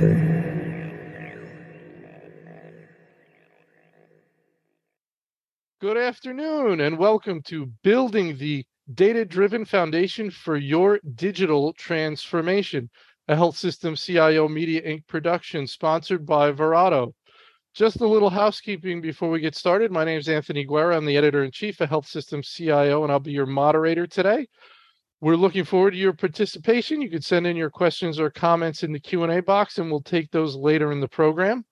Good afternoon, and welcome to Building the Data Driven Foundation for Your Digital Transformation, a Health System CIO Media Inc. production sponsored by Verato. Just a little housekeeping before we get started. My name is Anthony Guerra. I'm the editor in chief of Health System CIO, and I'll be your moderator today. We're looking forward to your participation. You can send in your questions or comments in the Q&A box, and we'll take those later in the program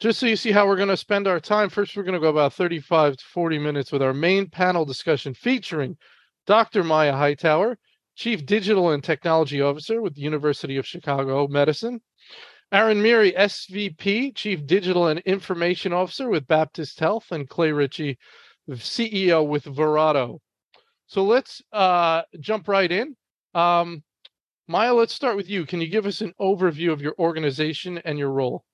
just so you see how we're going to spend our time, first, we're going to go about 35 to 40 minutes with our main panel discussion featuring Dr. Maia Hightower, Chief Digital and Technology Officer with the University of Chicago Medicine, Aaron Miri, SVP, Chief Digital and Information Officer with Baptist Health, and Clay Ritchie, CEO with Verato. So let's uh, jump right in. Um, Maia, let's start with you. Can you give us an overview of your organization and your role?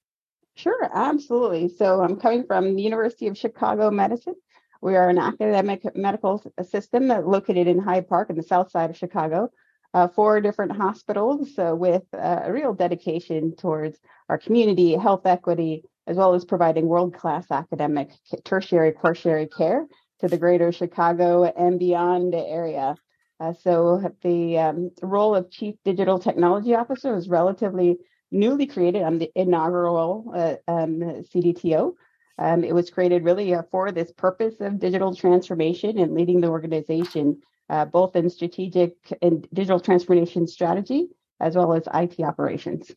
Sure, absolutely. So I'm coming from the University of Chicago Medicine. We are an academic medical system located in Hyde Park in the south side of Chicago. Uh, four different hospitals uh, with uh, a real dedication towards our community, health equity, as well as providing world class academic tertiary, tertiary care to the greater Chicago and beyond area. Uh, so the um, role of Chief Digital Technology Officer is relatively newly created. I'm the inaugural uh, um, CDTO. Um, it was created really uh, for this purpose of digital transformation and leading the organization uh, both in strategic and digital transformation strategy as well as IT operations.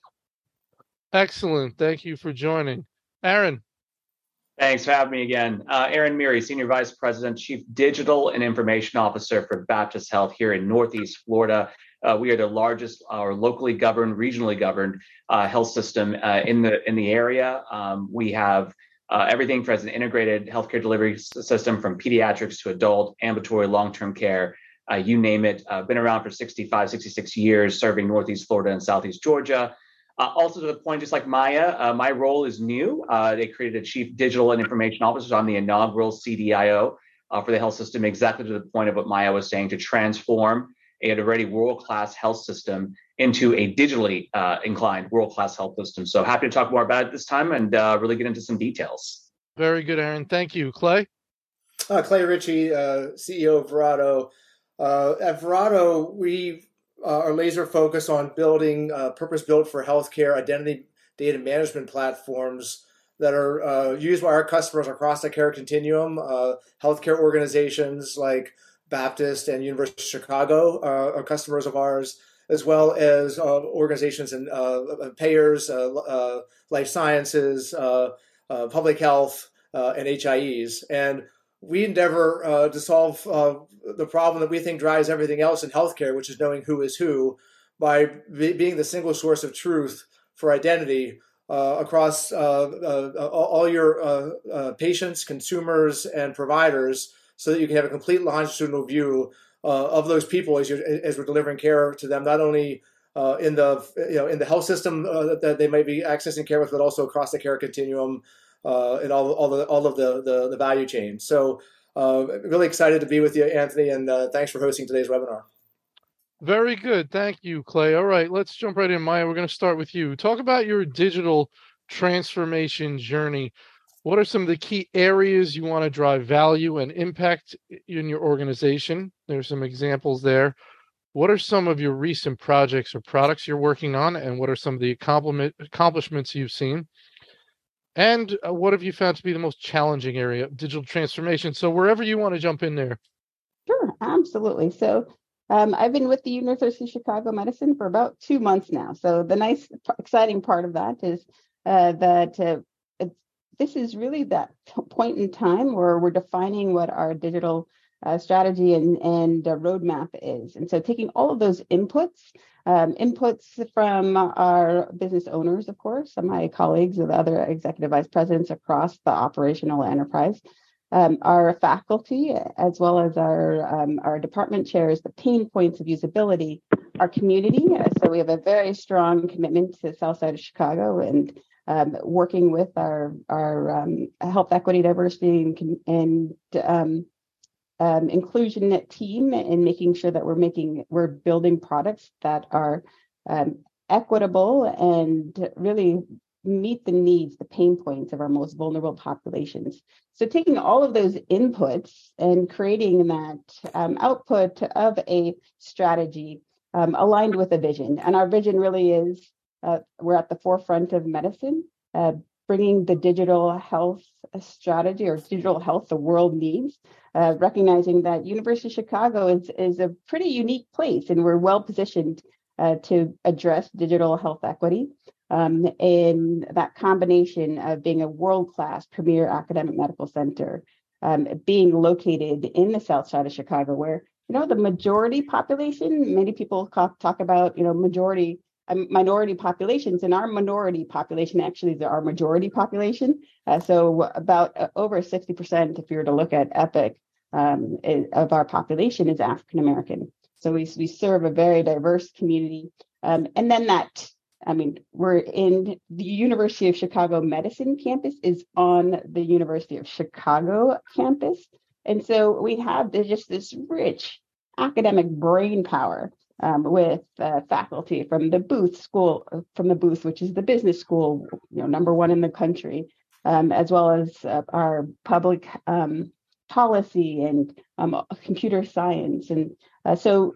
Excellent. Thank you for joining. Aaron. Thanks for having me again. Uh, Aaron Miri, Senior Vice President, Chief Digital and Information Officer for Baptist Health here in Northeast Florida. Uh, we are the largest or locally governed, regionally governed uh, health system uh, in the in the area. Um, we have uh, everything from an integrated healthcare delivery system from pediatrics to adult, ambulatory, long-term care, you name it. Been around for 65, 66 years, serving Northeast Florida and Southeast Georgia. Also to the point, just like Maia, my role is new. they created a chief digital and information officer. So I'm the inaugural CDIO for the health system, exactly to the point of what Maia was saying, to transform a already world-class health system into a digitally uh, inclined world-class health system. So happy to talk more about it this time and uh, really get into some details. Very good, Aaron. Thank you, Clay. Uh, Clay Ritchie, uh, CEO of Verato. Uh, at Verato, we uh, are laser focused on building purpose-built for healthcare identity data management platforms that are used by our customers across the care continuum. healthcare organizations like Baptist and University of Chicago uh, are customers of ours, as well as uh, organizations and uh, uh payers, uh, uh, life sciences, public health, and HIEs. And we endeavor to solve the problem that we think drives everything else in healthcare, which is knowing who is who, by be- being the single source of truth for identity uh, across uh, uh, all your patients, consumers, and providers so that you can have a complete longitudinal view uh, of those people as as we're delivering care to them, not only uh, in the you know in the health system uh, that they might be accessing care with, but also across the care continuum uh, and all all the all of the the, the value chain. So uh, really excited to be with you, Anthony, and uh, thanks for hosting today's webinar. Very good, thank you, Clay. All right, let's jump right in, Maia. We're going to start with you. Talk about your digital transformation journey what are some of the key areas you want to drive value and impact in your organization? There's some examples there. What are some of your recent projects or products you're working on, and what are some of the accomplishments you've seen? And uh, what have you found to be the most challenging area of digital transformation? So, wherever you want to jump in there. Sure, absolutely. So, um, I've been with the University of Chicago Medicine for about two months now. So, the nice, exciting part of that is uh, that uh, this is really that point in time where we're defining what our digital uh, strategy and, and roadmap is. And so taking all of those inputs, um, inputs from our business owners, of course, of my colleagues and other executive vice presidents across the operational enterprise, um, our faculty, as well as our, um, our department chairs, the pain points of usability, our community. So we have a very strong commitment to the South Side of Chicago and um, working with our our um, health equity diversity and, and um, inclusion team and making sure that we're making we're building products that are um, equitable and really meet the needs, the pain points of our most vulnerable populations. So, taking all of those inputs and creating that um, output of a strategy um, aligned with a vision. And our vision really is uh, we're at the forefront of medicine, uh, bringing the digital health strategy or digital health the world needs, uh, recognizing that University of Chicago is, is a pretty unique place and we're well positioned uh, to address digital health equity. Um, in that combination of being a world class premier academic medical center, um, being located in the south side of Chicago, where you know the majority population, many people talk about you know majority minority populations, and our minority population actually is our majority population. Uh, so about uh, over 60%, if you were to look at EPIC, um, of our population is African American. So we, we serve a very diverse community. Um, and then that, I mean, we're in the University of Chicago Medicine campus is on the University of Chicago campus. And so we have just this rich academic brain power um, with uh, faculty from the Booth School, from the Booth, which is the business school, you know, number one in the country, um, as well as uh, our public um, policy and um, computer science. And uh, so,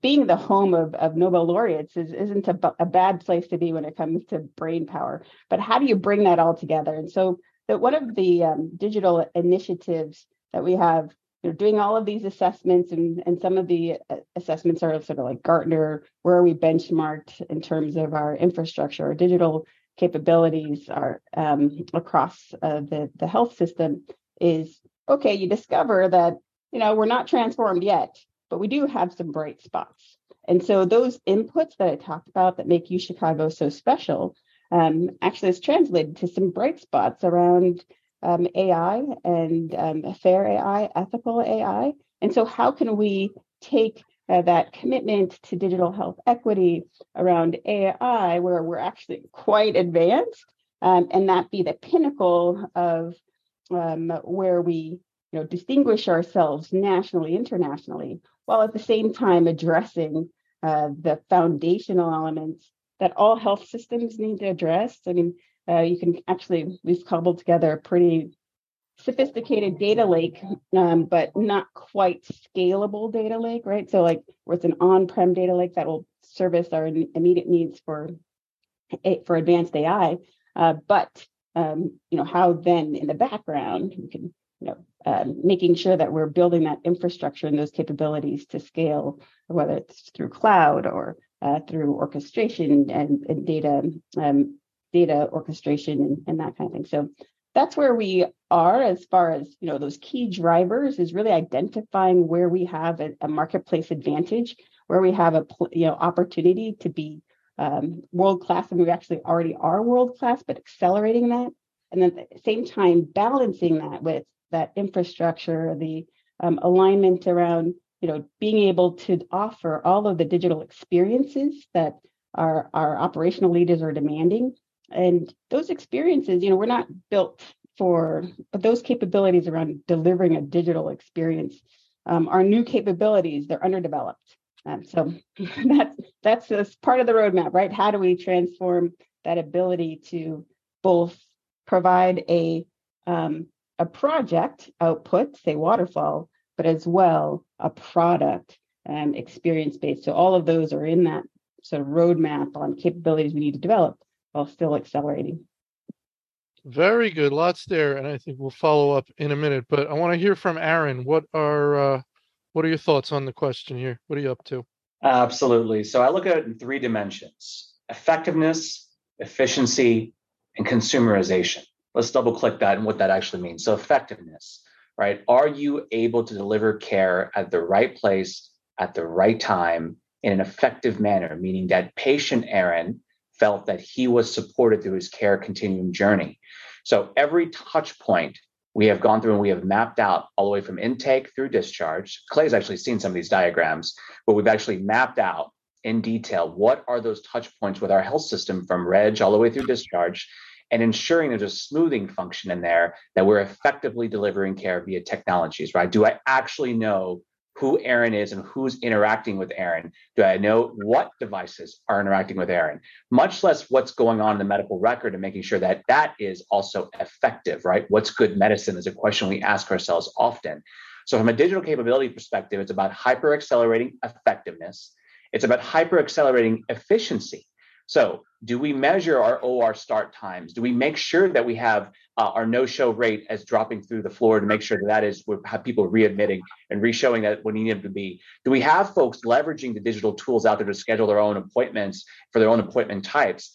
being the home of, of Nobel laureates is, isn't a, a bad place to be when it comes to brain power. But how do you bring that all together? And so, that one of the um, digital initiatives that we have you know, doing all of these assessments and, and some of the uh, assessments are sort of like Gartner, where are we benchmarked in terms of our infrastructure, our digital capabilities are um, across uh, the, the health system is okay, you discover that, you know, we're not transformed yet, but we do have some bright spots. And so those inputs that I talked about that make U Chicago so special um, actually is translated to some bright spots around um, AI and um, fair AI, ethical AI. And so, how can we take uh, that commitment to digital health equity around AI, where we're actually quite advanced, um, and that be the pinnacle of um, where we you know, distinguish ourselves nationally, internationally, while at the same time addressing uh, the foundational elements that all health systems need to address. I mean, uh, you can actually we've cobbled together a pretty sophisticated data lake, um, but not quite scalable data lake, right? So like where it's an on-prem data lake that will service our immediate needs for for advanced AI, uh, but um, you know how then in the background we can you know um, making sure that we're building that infrastructure and those capabilities to scale, whether it's through cloud or uh, through orchestration and, and data um, data orchestration and, and that kind of thing. So that's where we are as far as you know those key drivers is really identifying where we have a, a marketplace advantage, where we have a you know opportunity to be um, world class, and we actually already are world class, but accelerating that, and then at the same time balancing that with that infrastructure, the um, alignment around you know being able to offer all of the digital experiences that our our operational leaders are demanding and those experiences you know we're not built for those capabilities around delivering a digital experience um, are new capabilities. They're underdeveloped. Um, so that's that's part of the roadmap right? How do we transform that ability to both provide a um, a project output say waterfall but as well a product um, experience based so all of those are in that sort of roadmap on capabilities we need to develop while still accelerating. Very good. Lots there, and I think we'll follow up in a minute. But I want to hear from Aaron. What are uh, what are your thoughts on the question here? What are you up to? Absolutely. So I look at it in three dimensions: effectiveness, efficiency, and consumerization. Let's double click that and what that actually means. So effectiveness, right? Are you able to deliver care at the right place at the right time in an effective manner? Meaning that patient Aaron felt that he was supported through his care continuum journey. So every touch point we have gone through and we have mapped out all the way from intake through discharge. Clay's actually seen some of these diagrams, but we've actually mapped out in detail what are those touch points with our health system from reg all the way through discharge and ensuring there's a smoothing function in there that we're effectively delivering care via technologies, right? Do I actually know who Aaron is and who's interacting with Aaron? Do I know what devices are interacting with Aaron? Much less what's going on in the medical record and making sure that that is also effective, right? What's good medicine is a question we ask ourselves often. So, from a digital capability perspective, it's about hyper accelerating effectiveness, it's about hyper accelerating efficiency. So, do we measure our OR start times? Do we make sure that we have uh, our no-show rate as dropping through the floor to make sure that that is we have people readmitting and re-showing that what need them to be? Do we have folks leveraging the digital tools out there to schedule their own appointments for their own appointment types?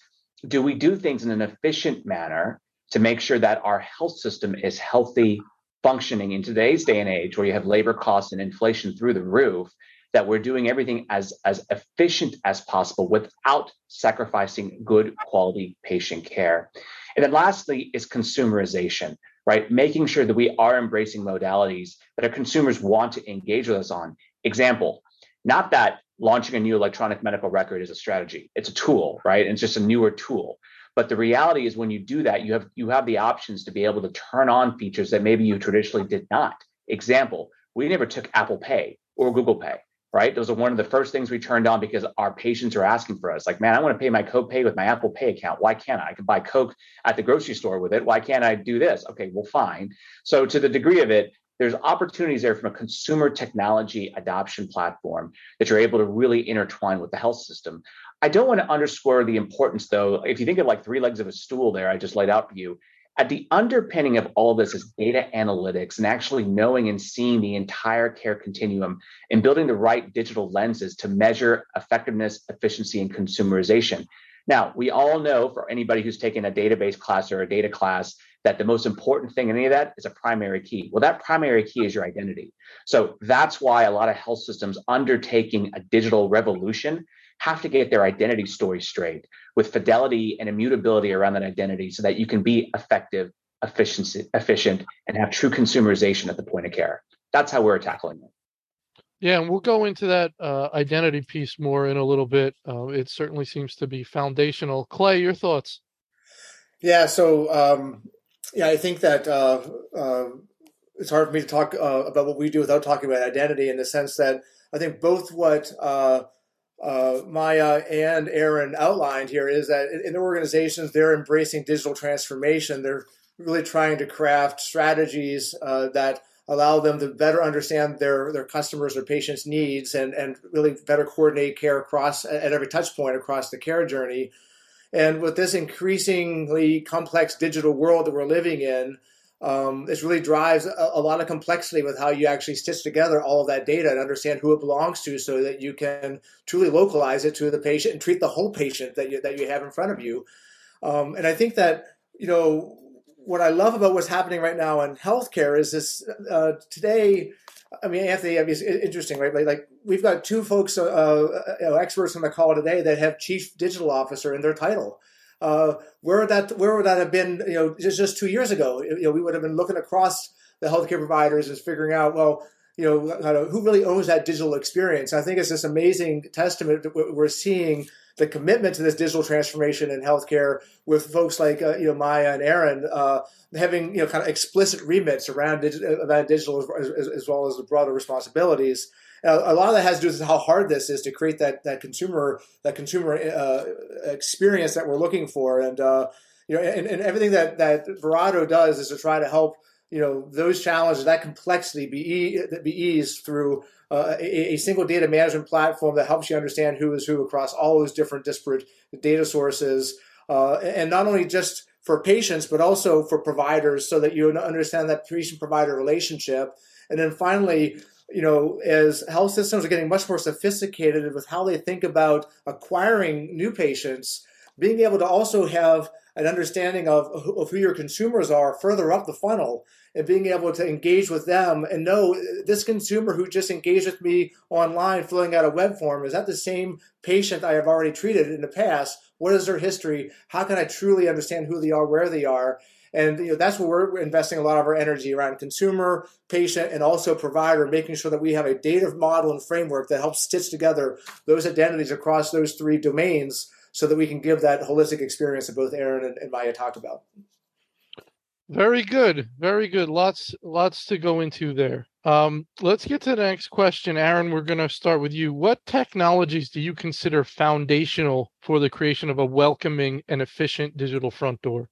Do we do things in an efficient manner to make sure that our health system is healthy, functioning in today's day and age where you have labor costs and inflation through the roof? That we're doing everything as, as efficient as possible without sacrificing good quality patient care. And then lastly is consumerization, right? Making sure that we are embracing modalities that our consumers want to engage with us on. Example, not that launching a new electronic medical record is a strategy. It's a tool, right? It's just a newer tool. But the reality is when you do that, you have you have the options to be able to turn on features that maybe you traditionally did not. Example, we never took Apple Pay or Google Pay right? Those are one of the first things we turned on because our patients are asking for us. Like, man, I want to pay my copay with my Apple Pay account. Why can't I? I can buy Coke at the grocery store with it. Why can't I do this? Okay, well, fine. So, to the degree of it, there's opportunities there from a consumer technology adoption platform that you're able to really intertwine with the health system. I don't want to underscore the importance, though. If you think of like three legs of a stool there, I just laid out for you, at the underpinning of all this is data analytics and actually knowing and seeing the entire care continuum and building the right digital lenses to measure effectiveness, efficiency, and consumerization. Now, we all know for anybody who's taken a database class or a data class that the most important thing in any of that is a primary key. Well, that primary key is your identity. So that's why a lot of health systems undertaking a digital revolution have to get their identity story straight with fidelity and immutability around that identity so that you can be effective, efficiency, efficient, and have true consumerization at the point of care. That's how we're tackling it. Yeah, and we'll go into that uh, identity piece more in a little bit. Uh, it certainly seems to be foundational. Clay, your thoughts? Yeah, so um, yeah, I think that uh, uh it's hard for me to talk uh, about what we do without talking about identity in the sense that I think both what uh, Maia and Aaron outlined here is that in their organizations, they're embracing digital transformation. They're really trying to craft strategies uh, that allow them to better understand their, their customers or patients' needs and, and really better coordinate care across at every touch point across the care journey. And with this increasingly complex digital world that we're living in, um, this really drives a, a, lot of complexity with how you actually stitch together all of that data and understand who it belongs to so that you can truly localize it to the patient and treat the whole patient that you, that you have in front of you. Um, and I think that, you know, what I love about what's happening right now in healthcare is this uh, today. I mean, Anthony, I mean, it's interesting, right? Like, we've got two folks, uh, uh, experts on the call today that have chief digital officer in their title. Uh, where would that where would that have been? You know, just just two years ago, you know, we would have been looking across the healthcare providers and figuring out, well, you know, who really owns that digital experience. I think it's this amazing testament that we're seeing the commitment to this digital transformation in healthcare with folks like uh, you know Maia and Aaron uh, having you know kind of explicit remits around, digi- around digital as, as, as, well as the broader responsibilities a lot of that has to do with how hard this is to create that that consumer that consumer uh, experience that we're looking for, and uh, you know, and, and everything that that Verato does is to try to help you know those challenges, that complexity be e- be eased through uh, a, a, single data management platform that helps you understand who is who across all those different disparate data sources, uh, and not only just for patients but also for providers, so that you understand that patient provider relationship. And then finally, you know, as health systems are getting much more sophisticated with how they think about acquiring new patients, being able to also have an understanding of, of who your consumers are further up the funnel and being able to engage with them and know this consumer who just engaged with me online filling out a web form is that the same patient I have already treated in the past? What is their history? How can I truly understand who they are, where they are? And you know, that's where we're investing a lot of our energy around consumer, patient, and also provider, making sure that we have a data model and framework that helps stitch together those identities across those three domains so that we can give that holistic experience that both Aaron and, and Maia talked about. Very good. Very good. Lots lots to go into there. Um, let's get to the next question. Aaron, we're going to start with you. What technologies do you consider foundational for the creation of a welcoming and efficient digital front door?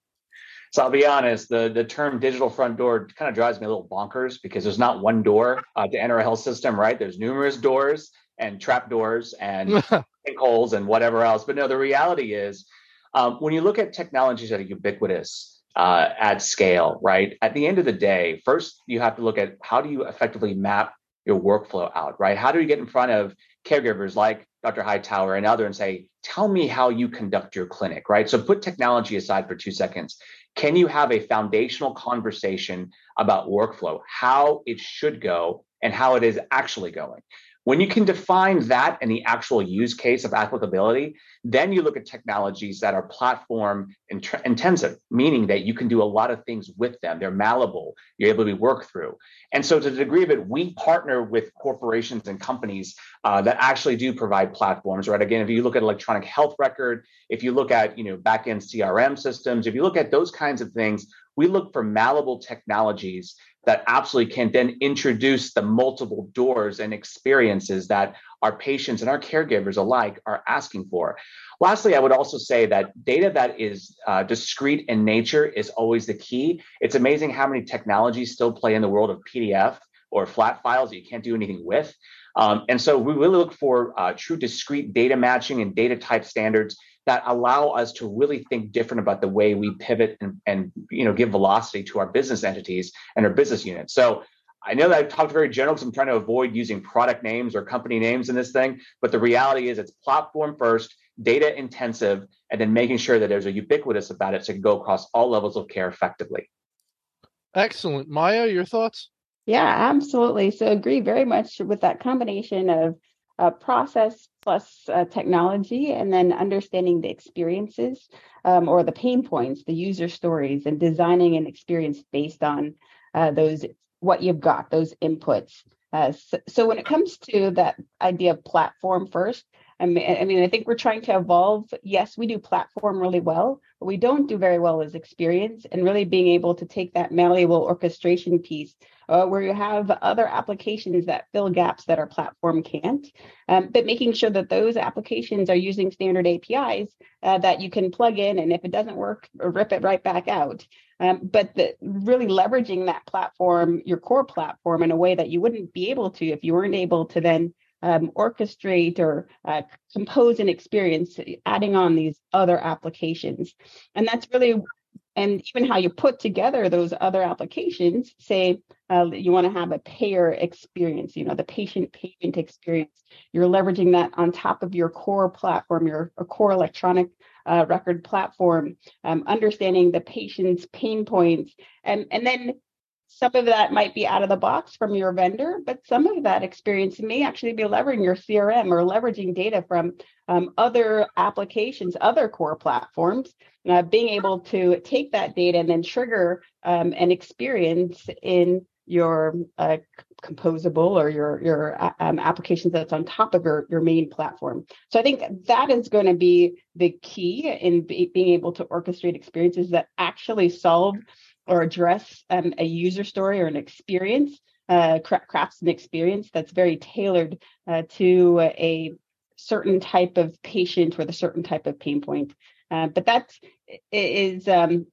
So I'll be honest, the, the term digital front door kind of drives me a little bonkers because there's not one door uh, to enter a health system, right? There's numerous doors and trap doors and holes and whatever else. But no, the reality is um, when you look at technologies that are ubiquitous, uh, at scale, right? At the end of the day, first you have to look at how do you effectively map your workflow out, right? How do you get in front of caregivers like Dr. Hightower and other and say, tell me how you conduct your clinic, right? So put technology aside for two seconds. Can you have a foundational conversation about workflow, how it should go and how it is actually going? When you can define that and the actual use case of applicability, then you look at technologies that are platform intensive, meaning that you can do a lot of things with them. They're malleable, you're able to work through. And so, to the degree of it, we partner with corporations and companies uh, that actually do provide platforms, right? Again, if you look at electronic health record, if you look at you know back end CRM systems, if you look at those kinds of things, we look for malleable technologies that absolutely can then introduce the multiple doors and experiences that our patients and our caregivers alike are asking for. Lastly, I would also say that data that is uh, discrete in nature is always the key. It's amazing how many technologies still play in the world of PDF or flat files that you can't do anything with. Um, and so we really look for uh, true discrete data matching and data type standards that allow us to really think different about the way we pivot and, and you know give velocity to our business entities and our business units. So I know that I've talked very general because I'm trying to avoid using product names or company names in this thing, but the reality is it's platform first, data intensive, and then making sure that there's a ubiquitous about it so it can go across all levels of care effectively. Excellent. Maya, your thoughts? Yeah, absolutely. So agree very much with that combination of uh, process plus uh, technology, and then understanding the experiences um, or the pain points, the user stories, and designing an experience based on uh, those what you've got, those inputs. Uh, so, so, when it comes to that idea of platform first, I mean, I mean, I think we're trying to evolve. Yes, we do platform really well. What we don't do very well is experience and really being able to take that malleable orchestration piece uh, where you have other applications that fill gaps that our platform can't, um, but making sure that those applications are using standard APIs uh, that you can plug in, and if it doesn't work, rip it right back out. Um, but the, really leveraging that platform, your core platform, in a way that you wouldn't be able to if you weren't able to then um, orchestrate or uh, compose an experience, adding on these other applications. And that's really, and even how you put together those other applications, say uh, you want to have a payer experience, you know, the patient payment experience. You're leveraging that on top of your core platform, your core electronic uh, record platform, um, understanding the patient's pain points, and, and then some of that might be out of the box from your vendor, but some of that experience may actually be leveraging your CRM or leveraging data from um, other applications, other core platforms, uh, being able to take that data and then trigger um, an experience in your uh, composable or your your uh, um, applications that's on top of your your main platform. So I think that is going to be the key in be, being able to orchestrate experiences that actually solve or address um, a user story or an experience, uh, crafts an experience that's very tailored uh, to a certain type of patient with a certain type of pain point. Uh, but that is, um,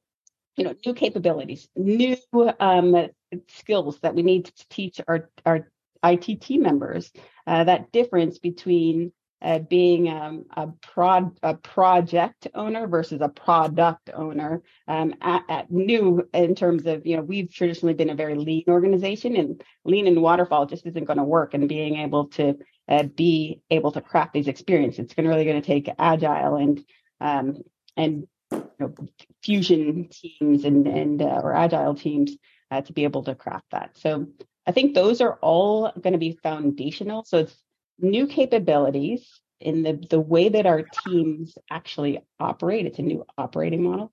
you know, new capabilities, new um, skills that we need to teach our our IT team members. Uh, that difference between uh, being um, a, prod, a project owner versus a product owner um, at, at, new in terms of you know we've traditionally been a very lean organization and lean and waterfall just isn't going to work and being able to uh, be able to craft these experiences it's going really going to take agile and um, and you know, fusion teams and and uh, or agile teams uh, to be able to craft that so I think those are all going to be foundational. So it's new capabilities in the, the way that our teams actually operate. It's a new operating model,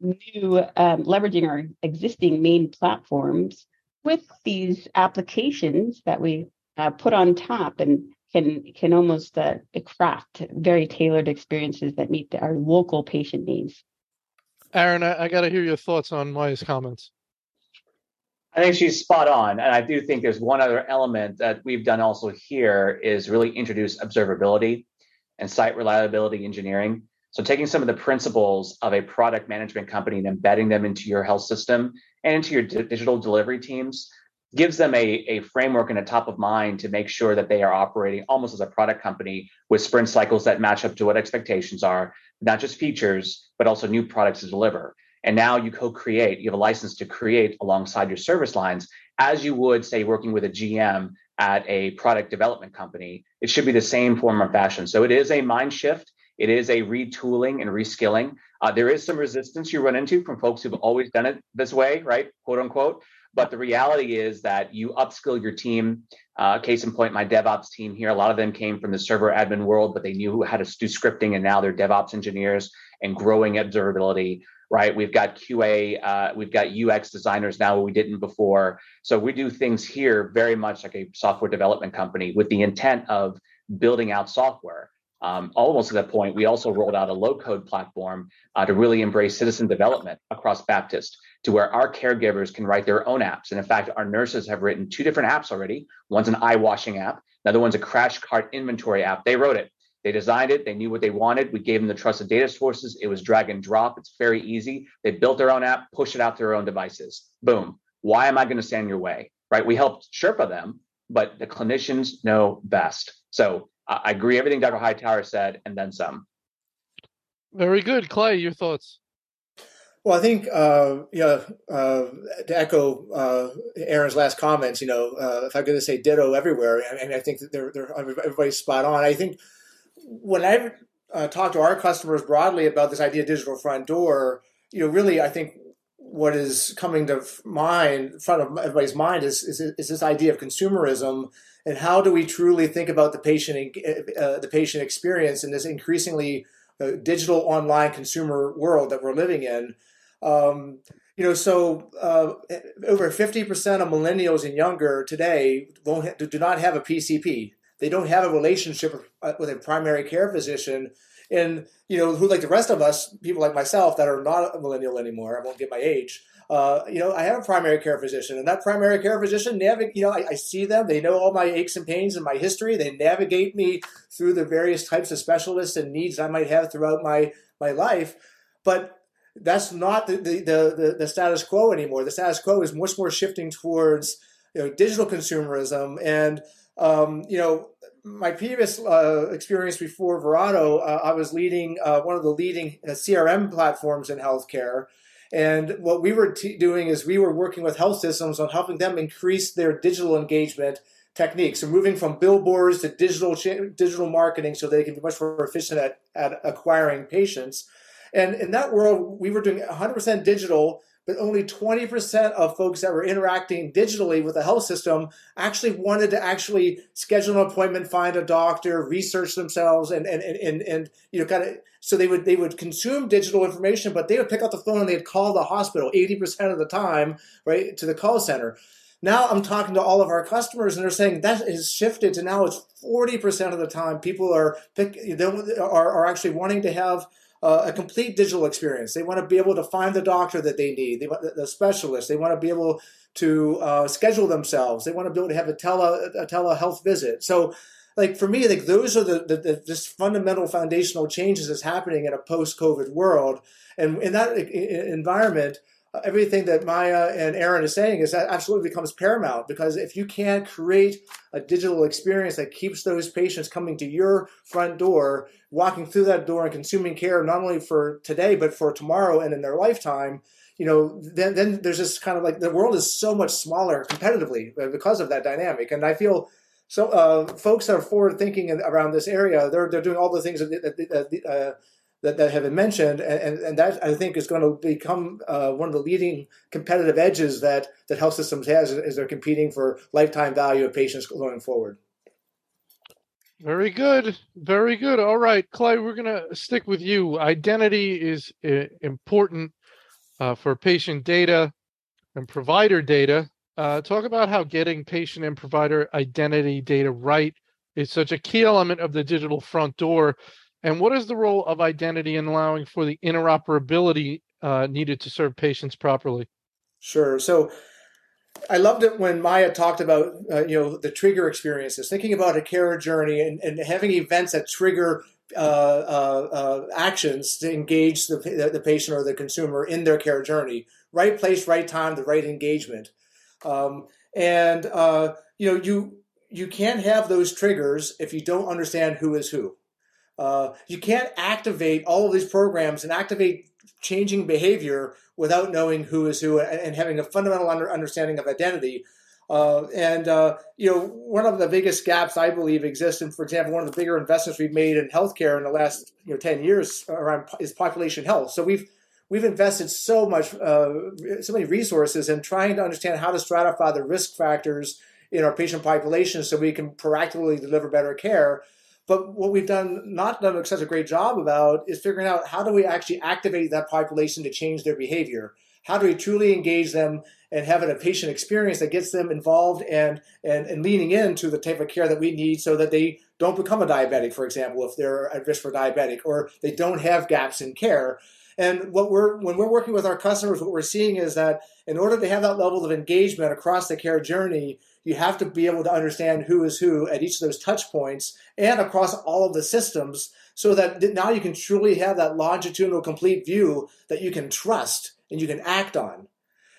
new um, leveraging our existing main platforms with these applications that we uh, put on top and can can almost uh, craft very tailored experiences that meet our local patient needs. Aaron, I, I got to hear your thoughts on Maia's comments. I think she's spot on. And I do think there's one other element that we've done also here is really introduce observability and site reliability engineering. So taking some of the principles of a product management company and embedding them into your health system and into your d- digital delivery teams gives them a, a framework and a top of mind to make sure that they are operating almost as a product company with sprint cycles that match up to what expectations are, not just features, but also new products to deliver. And now you co-create, you have a license to create alongside your service lines, as you would say working with a GM at a product development company. It should be the same form of fashion. So it is a mind shift. It is a retooling and reskilling. Uh, there is some resistance you run into from folks who've always done it this way, right? Quote unquote. But the reality is that you upskill your team. Uh, case in point, my DevOps team here, a lot of them came from the server admin world, but they knew how to do scripting, and now they're DevOps engineers and growing observability right? We've got QA, uh, we've got UX designers now we didn't before. So we do things here very much like a software development company with the intent of building out software. Um, almost to that point, we also rolled out a low code platform uh, to really embrace citizen development across Baptist to where our caregivers can write their own apps. And in fact, our nurses have written two different apps already. One's an eye washing app, another one's a crash cart inventory app. They wrote it. They designed it. They knew what they wanted. We gave them the trusted data sources. It was drag and drop. It's very easy. They built their own app, push it out to their own devices. Boom. Why am I going to stand in your way? Right? We helped Sherpa them, but the clinicians know best. So I agree everything Dr. Hightower said, and then some. Very good, Clay. Your thoughts? Well, I think uh, yeah. Uh, to echo uh, Aaron's last comments, you know, uh, if I'm going to say ditto everywhere, I, mean, I think that they're, they're everybody's spot on. I think when I uh, talk to our customers broadly about this idea of digital front door, you know, really, I think what is coming to mind, front of everybody's mind, is, is, is this idea of consumerism and how do we truly think about the patient uh, the patient experience in this increasingly uh, digital online consumer world that we're living in. Um, you know, so uh, over 50% of millennials and younger today don't do not have a PCP. They don't have a relationship with, uh, with a primary care physician. And, you know, who like the rest of us, people like myself that are not a millennial anymore, I won't get my age, uh, you know, I have a primary care physician, and that primary care physician, navigate, you know, I, I, see them. They know all my aches and pains and my history. They navigate me through the various types of specialists and needs I might have throughout my my life. But that's not the the, the, the status quo anymore. The status quo is much more shifting towards you know digital consumerism and um, you know, my previous uh, experience before Verato, uh, I was leading uh, one of the leading uh, CRM platforms in healthcare. And what we were t- doing is we were working with health systems on helping them increase their digital engagement techniques. So moving from billboards to digital digital marketing so they can be much more efficient at, at acquiring patients. And in that world, we were doing 100% digital but only 20% of folks that were interacting digitally with the health system actually wanted to actually schedule an appointment, find a doctor, research themselves, and and and, and you know kind of so they would they would consume digital information, but they would pick up the phone and they'd call the hospital 80% of the time, right, to the call center. Now I'm talking to all of our customers and they're saying that has shifted to now it's 40% of the time people are pick, are, are actually wanting to have uh, a complete digital experience. They want to be able to find the doctor that they need, they want the specialist. They want to be able to uh, schedule themselves. They want to be able to have a tele a telehealth visit. So, like for me, like those are the, the, the just fundamental foundational changes that's happening in a post COVID world, and in that environment everything that Maia and Aaron is saying is that absolutely becomes paramount because if you can't create a digital experience that keeps those patients coming to your front door, walking through that door and consuming care not only for today but for tomorrow and in their lifetime, you know, then then there's this kind of like the world is so much smaller competitively because of that dynamic, and I feel. So, uh, folks that are forward thinking around this area, they're, they're doing all the things that, that, uh, that, that have been mentioned, and, and that I think is going to become uh, one of the leading competitive edges that, that health systems has as they're competing for lifetime value of patients going forward. Very good, very good. All right, Clay, we're going to stick with you. Identity is uh, important uh, for patient data and provider data. Uh, talk about how getting patient and provider identity data right is such a key element of the digital front door and what is the role of identity in allowing for the interoperability uh, needed to serve patients properly? Sure. So, I loved it when Maia talked about uh, you know the trigger experiences, thinking about a care journey and, and having events that trigger uh, uh, uh, actions to engage the, the patient or the consumer in their care journey. Right place, right time, the right engagement, um, and uh, you know you you can't have those triggers if you don't understand who is who. Uh, you can't activate all of these programs and activate changing behavior without knowing who is who and, and having a fundamental under, understanding of identity. Uh, and uh, you know, one of the biggest gaps I believe exists, and for example, one of the bigger investments we've made in healthcare in the last you know ten years around is population health. So we've we've invested so much, uh, so many resources in trying to understand how to stratify the risk factors in our patient population, so we can proactively deliver better care. But what we've done not done such a great job about is figuring out how do we actually activate that population to change their behavior. How do we truly engage them and have a patient experience that gets them involved and, and, and leaning into the type of care that we need so that they don't become a diabetic, for example, if they're at risk for diabetic, or they don't have gaps in care. And what we're when we're working with our customers, what we're seeing is that in order to have that level of engagement across the care journey, you have to be able to understand who is who at each of those touch points and across all of the systems so that now you can truly have that longitudinal complete view that you can trust and you can act on.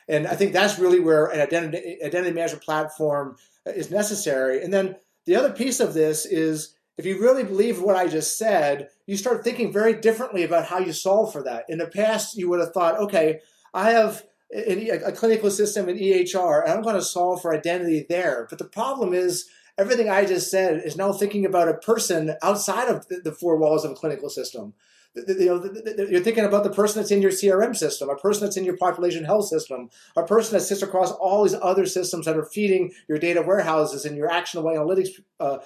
And I think that's really where an identity, identity management platform is necessary. And then the other piece of this is if you really believe what I just said, you start thinking very differently about how you solve for that. In the past, you would have thought, okay, I have a clinical system in EHR, and I'm going to solve for identity there. But the problem is, everything I just said is now thinking about a person outside of the four walls of a clinical system. You know, you're thinking about the person that's in your CRM system, a person that's in your population health system, a person that sits across all these other systems that are feeding your data warehouses and your actionable analytics uh,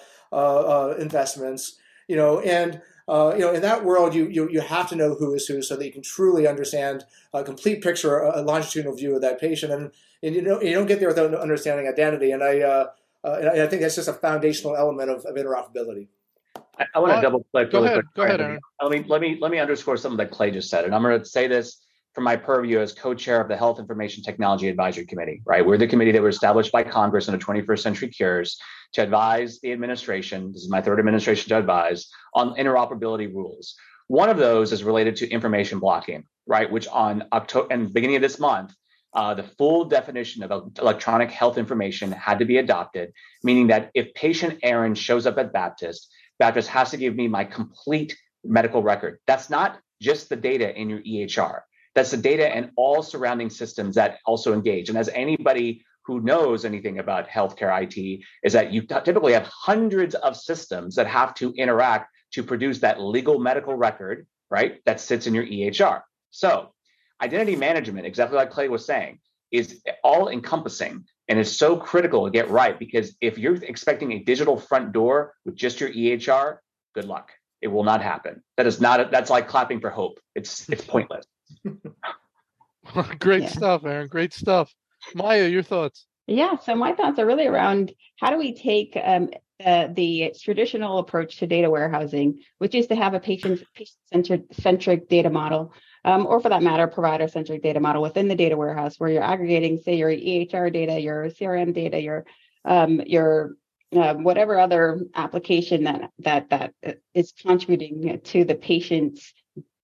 investments. You know, and uh, you know, in that world, you, you you have to know who is who so that you can truly understand a complete picture, a, longitudinal view of that patient, and and you know you don't get there without understanding identity. And I uh, uh, and I think that's just a foundational element of, of interoperability. I, I want to double click. Go really ahead. Quick. Go ahead, Aaron. Let me let me let me underscore something that Clay just said, and I'm going to say this from my purview as co-chair of the Health Information Technology Advisory Committee. Right, we're the committee that was established by Congress the 21st Century Cures to advise the administration, this is my third administration to advise, on interoperability rules. One of those is related to information blocking, right? Which on October and beginning of this month, uh, the full definition of electronic health information had to be adopted, meaning that if patient Aaron shows up at Baptist, Baptist has to give me my complete medical record. That's not just the data in your EHR. That's the data and all surrounding systems that also engage. And as anybody who knows anything about healthcare IT is that you typically have hundreds of systems that have to interact to produce that legal medical record, right? That sits in your EHR. So, identity management, exactly like Clay was saying, is all encompassing and is so critical to get right because if you're expecting a digital front door with just your EHR, good luck. It will not happen. That is not, a, that's like clapping for hope. It's, it's pointless. Great yeah. stuff, Aaron. Great stuff. Maia, your thoughts? Yeah, so my thoughts are really around how do we take um, uh, the traditional approach to data warehousing, which is to have a patient centric data model, um, or for that matter, provider centric data model within the data warehouse, where you're aggregating, say, your EHR data, your CRM data, your um, your uh, whatever other application that that that uh, contributing to the patient's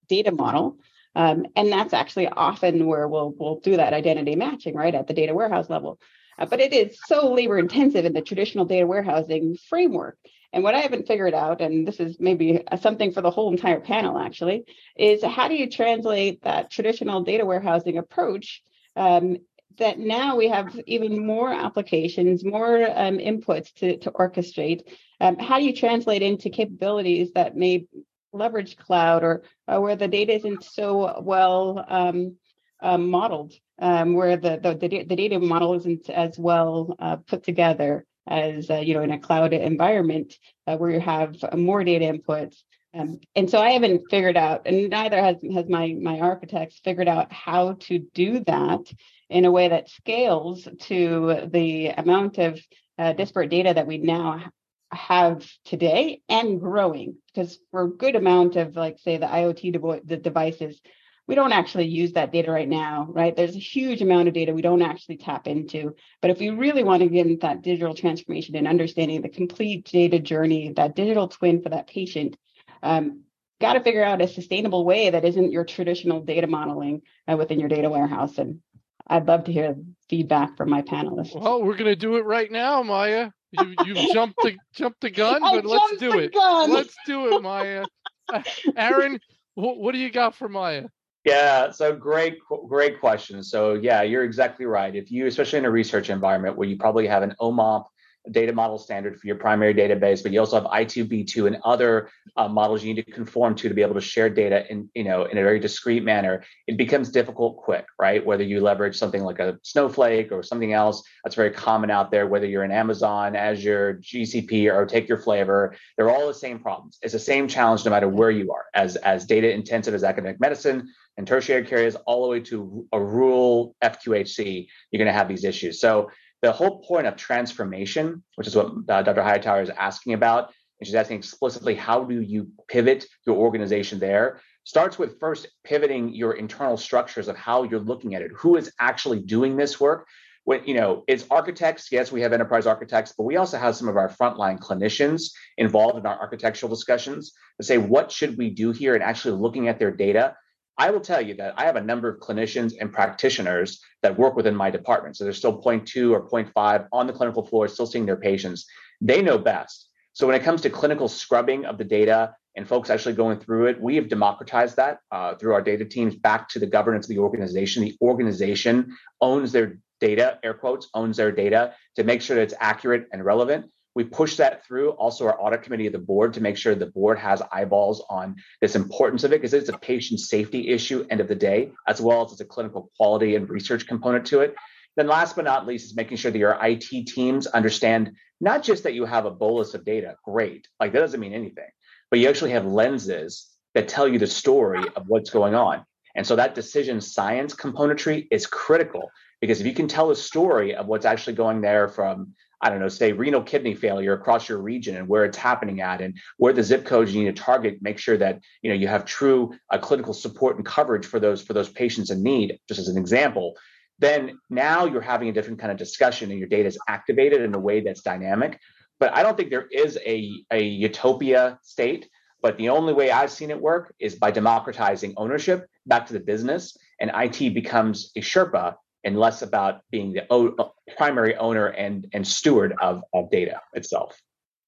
data model, um, and that's actually often where we'll we'll do that identity matching, right, at the data warehouse level. Uh, but it is so labor intensive in the traditional data warehousing framework. And what I haven't figured out, and this is maybe something for the whole entire panel actually, is how do you translate that traditional data warehousing approach um, that now we have even more applications, more um, inputs to, to orchestrate. Um, how do you translate into capabilities that may leverage cloud or, or where the data isn't so well um, uh, modeled, um, where the, the, the, the, data model isn't as well uh, put together as, uh, you know, in a cloud environment uh, where you have more data inputs. Um, and so I haven't figured out, and neither has, has my, my architects figured out how to do that in a way that scales to the amount of uh, disparate data that we now have today and growing because for a good amount of like say the iot devo- the devices we don't actually use that data right now, right? There's a huge amount of data we don't actually tap into. But if we really want to get into that digital transformation and understanding the complete data journey, that digital twin for that patient, um, got to figure out a sustainable way that isn't your traditional data modeling uh, within your data warehouse. And I'd love to hear feedback from my panelists. Well, we're going to do it right now, Maia. You you jumped the jumped the gun, but let's do it. Gun. Let's do it, Maia. Aaron, what, what do you got for Maia? Yeah, so great, great question. So yeah, you're exactly right. If you, especially in a research environment where you probably have an OMOP data model standard for your primary database, but you also have I2B2 and other uh, models you need to conform to to be able to share data in, you know, in a very discrete manner. It becomes difficult quick, right? Whether you leverage something like a Snowflake or something else that's very common out there, whether you're in Amazon, Azure, GCP, or take your flavor, they're all the same problems. It's the same challenge no matter where you are. As as data intensive as academic medicine and tertiary care is all the way to a rural FQHC, you're going to have these issues. So the whole point of transformation, which is what uh, Dr. Hightower is asking about, and she's asking explicitly, how do you pivot your organization there? Starts with first pivoting your internal structures of how you're looking at it. Who is actually doing this work? When you know, it's architects. Yes, we have enterprise architects, but we also have some of our frontline clinicians involved in our architectural discussions to say what should we do here, and actually looking at their data I will tell you that I have a number of clinicians and practitioners that work within my department. So they're still 0.2 or 0.5 on the clinical floor, still seeing their patients. They know best. So when it comes to clinical scrubbing of the data and folks actually going through it, we have democratized that uh, through our data teams back to the governance of the organization. The organization owns their data, air quotes, owns their data to make sure that it's accurate and relevant. We push that through also our audit committee of the board to make sure the board has eyeballs on this importance of it because it's a patient safety issue end of the day, as well as it's a clinical quality and research component to it. Then last but not least is making sure that your IT teams understand not just that you have a bolus of data, great, like that doesn't mean anything, but you actually have lenses that tell you the story of what's going on. And so that decision science componentry is critical because if you can tell a story of what's actually going there from I don't know, say renal kidney failure across your region and where it's happening at and where the zip codes you need to target, make sure that you know you have true uh, clinical support and coverage for those for those patients in need, just as an example. Then now you're having a different kind of discussion and your data is activated in a way that's dynamic. But I don't think there is a, a utopia state. But the only way I've seen it work is by democratizing ownership back to the business, and IT becomes a Sherpa and less about being the o- primary owner and and steward of, of data itself.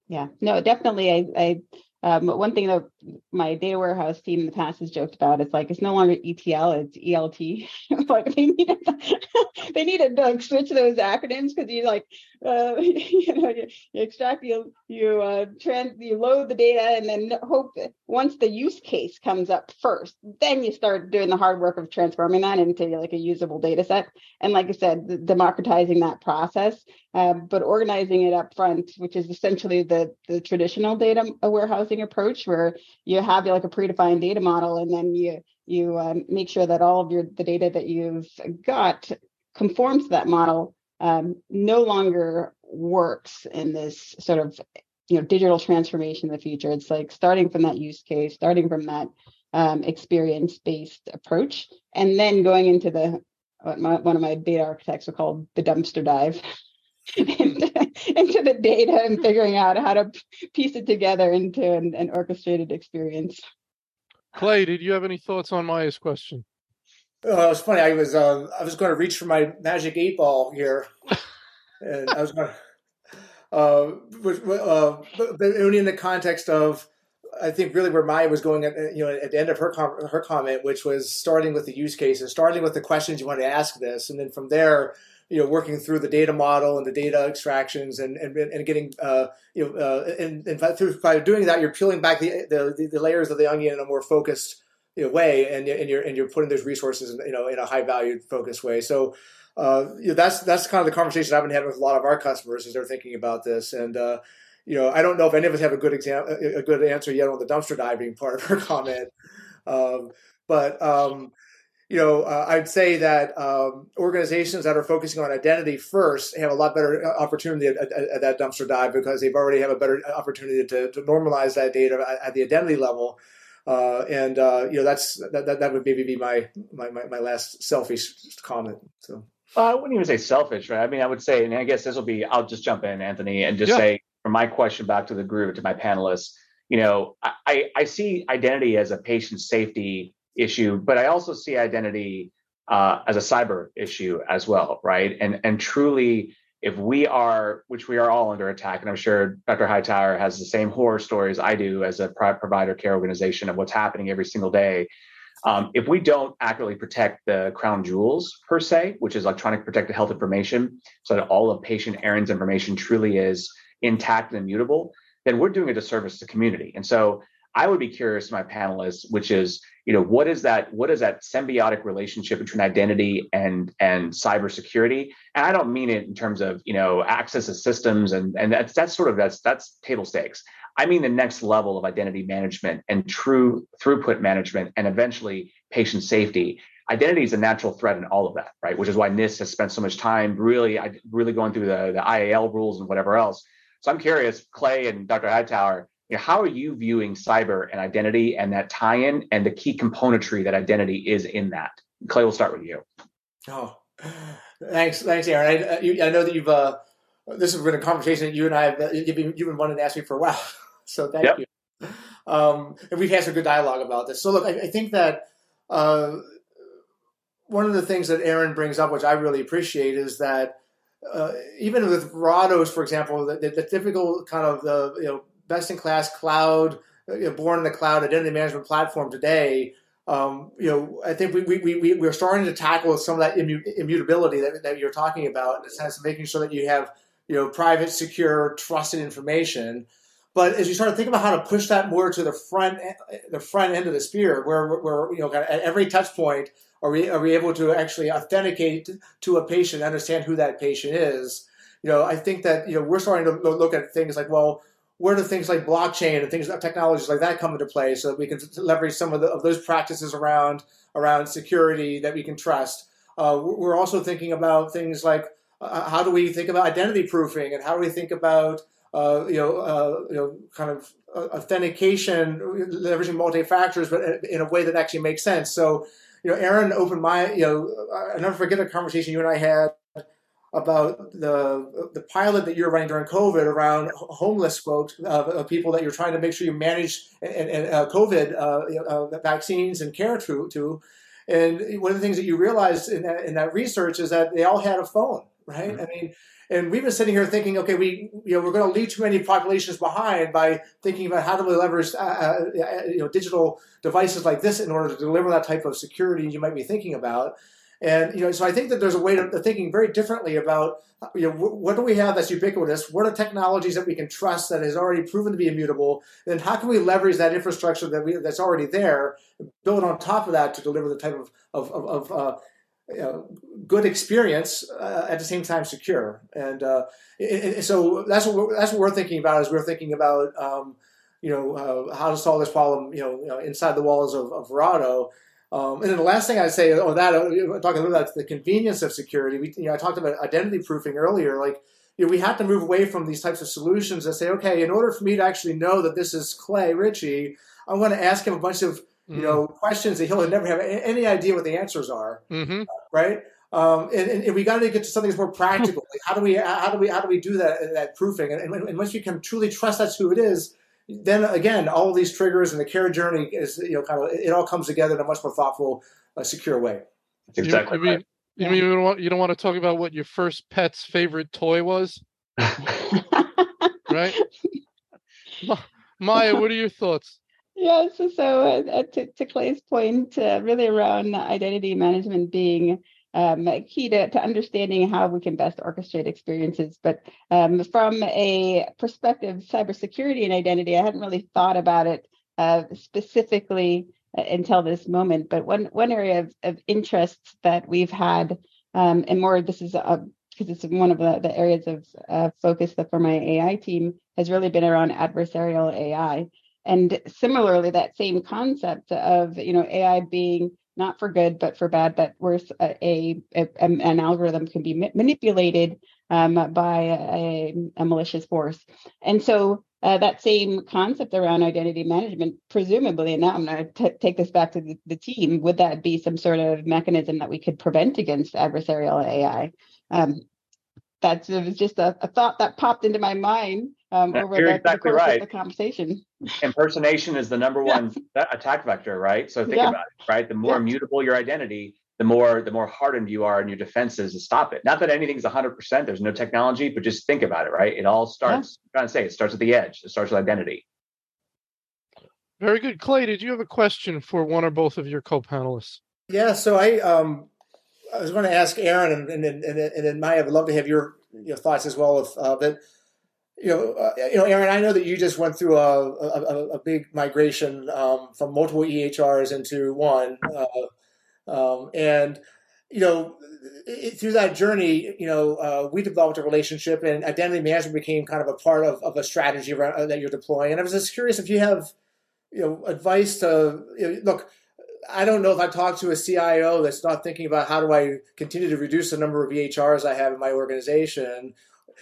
Yeah, no, definitely. I, I um, one thing that my data warehouse team in the past has joked about it's like it's no longer ETL, it's ELT. like they need they need to like switch those acronyms because you like uh, you know you, you, extract you you uh, trans you load the data and then hope that once the use case comes up first, then you start doing the hard work of transforming that into like a usable data set. And like I said, democratizing that process um, but organizing it up front, which is essentially the, the traditional data warehousing approach, where you have like a predefined data model, and then you you um, make sure that all of your the data that you've got conforms to that model. Um, no longer works in this sort of you know digital transformation in the future. It's like starting from that use case, starting from that um, experience based approach, and then going into the what my, one of my data architects would call the dumpster dive. into, into, the data and figuring out how to piece it together into an, an orchestrated experience. Clay, did you have any thoughts on Maia's question? Oh, it was funny. I was uh, I was going to reach for my magic eight ball here, and I was going to, uh, uh, but only in the context of I think really where Maya was going at you know at the end of her com- her comment, which was starting with the use cases, starting with the questions you want to ask this, and then from there you know working through the data model and the data extractions and and, and getting uh, you know uh, and, and by doing that you're peeling back the, the the layers of the onion in a more focused you know, way and and you're and you're putting those resources in, you know in a high valued focused way. So uh, you know, that's that's kind of the conversation I've been having with a lot of our customers as they're thinking about this. And uh, you know I don't know if any of us have a good exam a good answer yet on the dumpster diving part of her comment. Um, but um, you know, uh, I'd say that um, organizations that are focusing on identity first have a lot better uh, opportunity at, at, at, that dumpster dive because they've already have a better opportunity to, to normalize that data at, at the identity level. Uh, and uh, you know that's that, that, that would maybe be my, my my my last selfish comment. So well, I wouldn't even say selfish, right? I mean, I would say, and I guess this will be. I'll just jump in, Anthony, and just yeah. say from my question back to the group to my panelists. You know, I I see identity as a patient safety issue, but I also see identity uh, as a cyber issue as well, right? And and truly, if we are, which we are all under attack, and I'm sure Dr. Hightower has the same horror stories I do as a provider care organization of what's happening every single day. Um, if we don't accurately protect the crown jewels per se, which is electronic protected health information, so that all of patient errands information truly is intact and immutable, then we're doing a disservice to community. And so I would be curious to my panelists, which is, you know, what is that? What is that symbiotic relationship between identity and and cybersecurity? And I don't mean it in terms of you know access to systems and and that's that's sort of that's that's table stakes. I mean the next level of identity management and true throughput management, and eventually patient safety. Identity is a natural threat in all of that, right? Which is why NIST has spent so much time really, really going through the, the IAL rules and whatever else. So I'm curious, Clay and Dr. Hightower, you know, how are you viewing cyber and identity and that tie-in and the key componentry that identity is in that? Clay, we'll start with you. Oh, thanks, thanks, Aaron. I, uh, you, I know that you've uh, this has been a conversation that you and I have you've been, you've been wanting to ask me for a while. So thank yep. you. Um, and we've had some good dialogue about this. So look, I, I think that uh, one of the things that Aaron brings up, which I really appreciate, is that uh, even with Verato, for example, the, the, typical kind of the you know best in class cloud, uh, you know, born in the cloud identity management platform today. Um, you know, I think we, we, we, we're starting to tackle some of that immutability that, that you're talking about in the sense of making sure that you have, you know, private, secure, trusted information. But as you start to think about how to push that more to the front, the front end of the spear, where, where you know, at every touch point, are we, are we able to actually authenticate to a patient, understand who that patient is? You know, I think that, you know, we're starting to look at things like, well, where do things like blockchain and things technologies like that come into play so that we can leverage some of, the, of those practices around around security that we can trust? Uh, we're also thinking about things like uh, how do we think about identity proofing and how do we think about uh, you know uh, you know kind of uh, authentication leveraging multi-factors but in a way that actually makes sense. So you know aaron opened my you know i never forget a conversation you and i had about the the pilot that you're running during COVID around homeless folks, uh, people that you're trying to make sure you manage and, and uh, COVID uh, uh, vaccines and care to, to. And one of the things that you realized in that, in that research is that they all had a phone, right? Mm-hmm. I mean, and we've been sitting here thinking, okay, we you know we're going to leave too many populations behind by thinking about how do we leverage uh, uh, you know digital devices like this in order to deliver that type of security you might be thinking about. And you know, so I think that there's a way to, thinking very differently about you know what do we have that's ubiquitous? What are technologies that we can trust that has already proven to be immutable? And how can we leverage that infrastructure that we that's already there, build on top of that to deliver the type of of, of, of uh, you know, good experience uh, at the same time secure? And uh, it, it, so that's what we're, that's what we're thinking about. As we're thinking about um, you know uh, how to solve this problem, you know, you know inside the walls of, of Verato. Um, and then the last thing I'd say on that, uh, talking a little bit about the convenience of security, we, you know, I talked about identity proofing earlier. Like, you know, we have to move away from these types of solutions that say, okay, in order for me to actually know that this is Clay Ritchie, I'm going to ask him a bunch of, you mm-hmm. know, questions that he'll never have any idea what the answers are, mm-hmm. right? Um, and, and, we got to get to something that's more practical. Like how do we, how do we, how do we do that, that proofing? And, and, once we can truly trust that's who it is, then again, all of these triggers and the care journey is, you know, kind of, it all comes together in a much more thoughtful, uh, secure way. That's exactly you, mean, you mean you don't, want, you don't want to talk about what your first pet's favorite toy was? right? Maia, what are your thoughts? Yes, yeah, so, so uh, to, to, Clay's point, uh, really around identity management being um, key to, to understanding how we can best orchestrate experiences. But um, from a perspective, cybersecurity and identity, I hadn't really thought about it uh, specifically uh, until this moment. But one one area of, of interest that we've had, um, and more, this is because it's one of the, the areas of uh, focus that for my AI team has really been around adversarial AI. And similarly, that same concept of you know AI being not for good but for bad but where a, a, a an algorithm can be ma- manipulated um, by a, a, malicious force. And so uh, that same concept around identity management, presumably, and now I'm going to take this back to the, the, team, would that be some sort of mechanism that we could prevent against adversarial AI? Um, that's it was just a, a, thought that popped into my mind um, over You're the, exactly the course right. of the conversation. Impersonation is the number one yeah. attack vector, right? So think yeah. about it, right? The more yeah. immutable your identity, the more the more hardened you are in your defenses to stop it. Not that anything's 100%, there's no technology, but just think about it, right? It all starts, yeah. I'm trying to say, it starts at the edge. It starts with identity. Very good. Clay, did you have a question for one or both of your co-panelists? Yeah, so I um I was going to ask Aaron and and and, and then Maia, would love to have your your thoughts as well. If uh, that you know, uh, you know, Aaron, I know that you just went through a a, a big migration um, from multiple EHRs into one. Uh, um, and you know, it, through that journey, you know, uh, we developed a relationship, and identity management became kind of a part of, of a strategy around, uh, that you're deploying. And I was just curious if you have, you know, advice to you know, look. I don't know if I talk to a CIO that's not thinking about how do I continue to reduce the number of EHRs I have in my organization,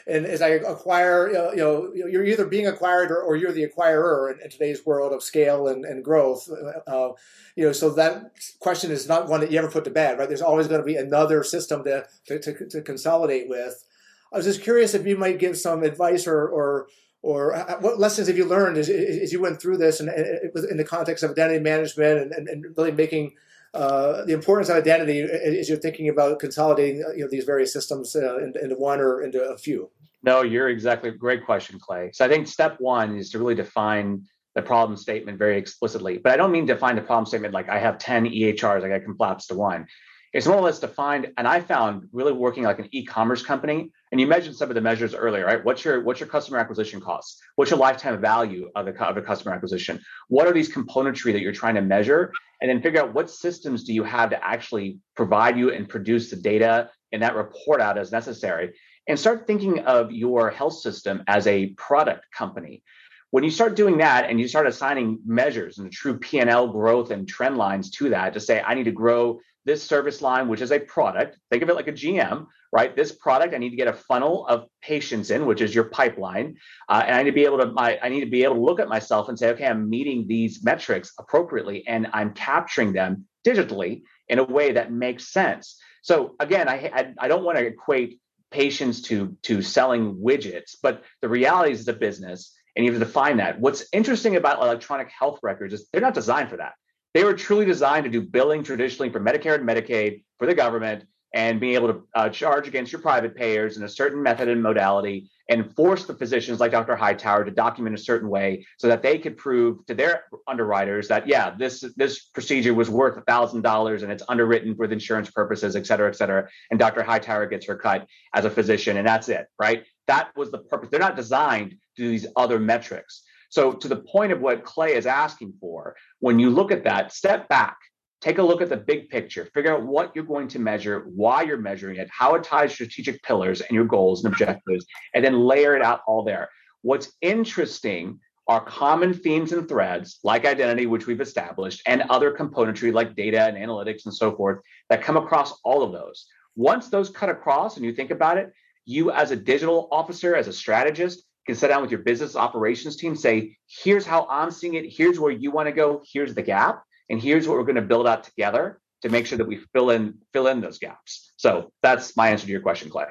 and as I acquire, you know, you know you're either being acquired or, or you're the acquirer in, in, today's world of scale and, and growth. Uh, uh you know, so that question is not one that you ever put to bed, right? There's always going to be another system to, to, to, to consolidate with. I was just curious if you might give some advice or, or or uh, uh, what lessons have you learned as, as you went through this and, in the context of identity management and, and really making uh, the importance of identity as you're thinking about consolidating you know these various systems uh, into, into, one or into a few no you're exactly great question clay so i think step one is to really define the problem statement very explicitly. But I don't mean define the problem statement like I have 10 EHRs, like I can collapse to one. It's more or less defined, and I found really working like an e-commerce company. And you mentioned some of the measures earlier, right? What's your what's your customer acquisition cost? What's your lifetime value of a, of a customer acquisition? What are these componentry that you're trying to measure? And then figure out what systems do you have to actually provide you and produce the data and that report out as necessary. And start thinking of your health system as a product company when you start doing that and you start assigning measures and the true p&l growth and trend lines to that to say i need to grow this service line which is a product think of it like a gm right this product i need to get a funnel of patients in which is your pipeline uh, and i need to be able to my, i need to be able to look at myself and say okay i'm meeting these metrics appropriately and i'm capturing them digitally in a way that makes sense so again i i, I don't want to equate patients to to selling widgets but the reality is a business and you have to define that. What's interesting about electronic health records is they're not designed for that. They were truly designed to do billing traditionally for Medicare and Medicaid for the government and being able to uh, charge against your private payers in a certain method and modality and force the physicians like Dr. Hightower to document a certain way so that they could prove to their underwriters that yeah this this procedure was worth a thousand dollars and it's underwritten with insurance purposes et cetera et cetera and Dr. Hightower gets her cut as a physician and that's it right that was the purpose they're not designed to do these other metrics so to the point of what Clay is asking for when you look at that step back take a look at the big picture, figure out what you're going to measure, why you're measuring it, how it ties strategic pillars and your goals and objectives, and then layer it out all there. What's interesting are common themes and threads like identity, which we've established, and other componentry like data and analytics and so forth that come across all of those. Once those cut across and you think about it, you as a digital officer, as a strategist, can sit down with your business operations team, say, here's how I'm seeing it, here's where you want to go, here's the gap and here's what we're going to build out together to make sure that we fill in fill in those gaps. So that's my answer to your question, Clay.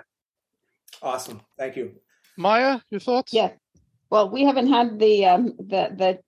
Awesome, thank you, Maia. Your thoughts? Yeah. Well, we haven't had the um, the the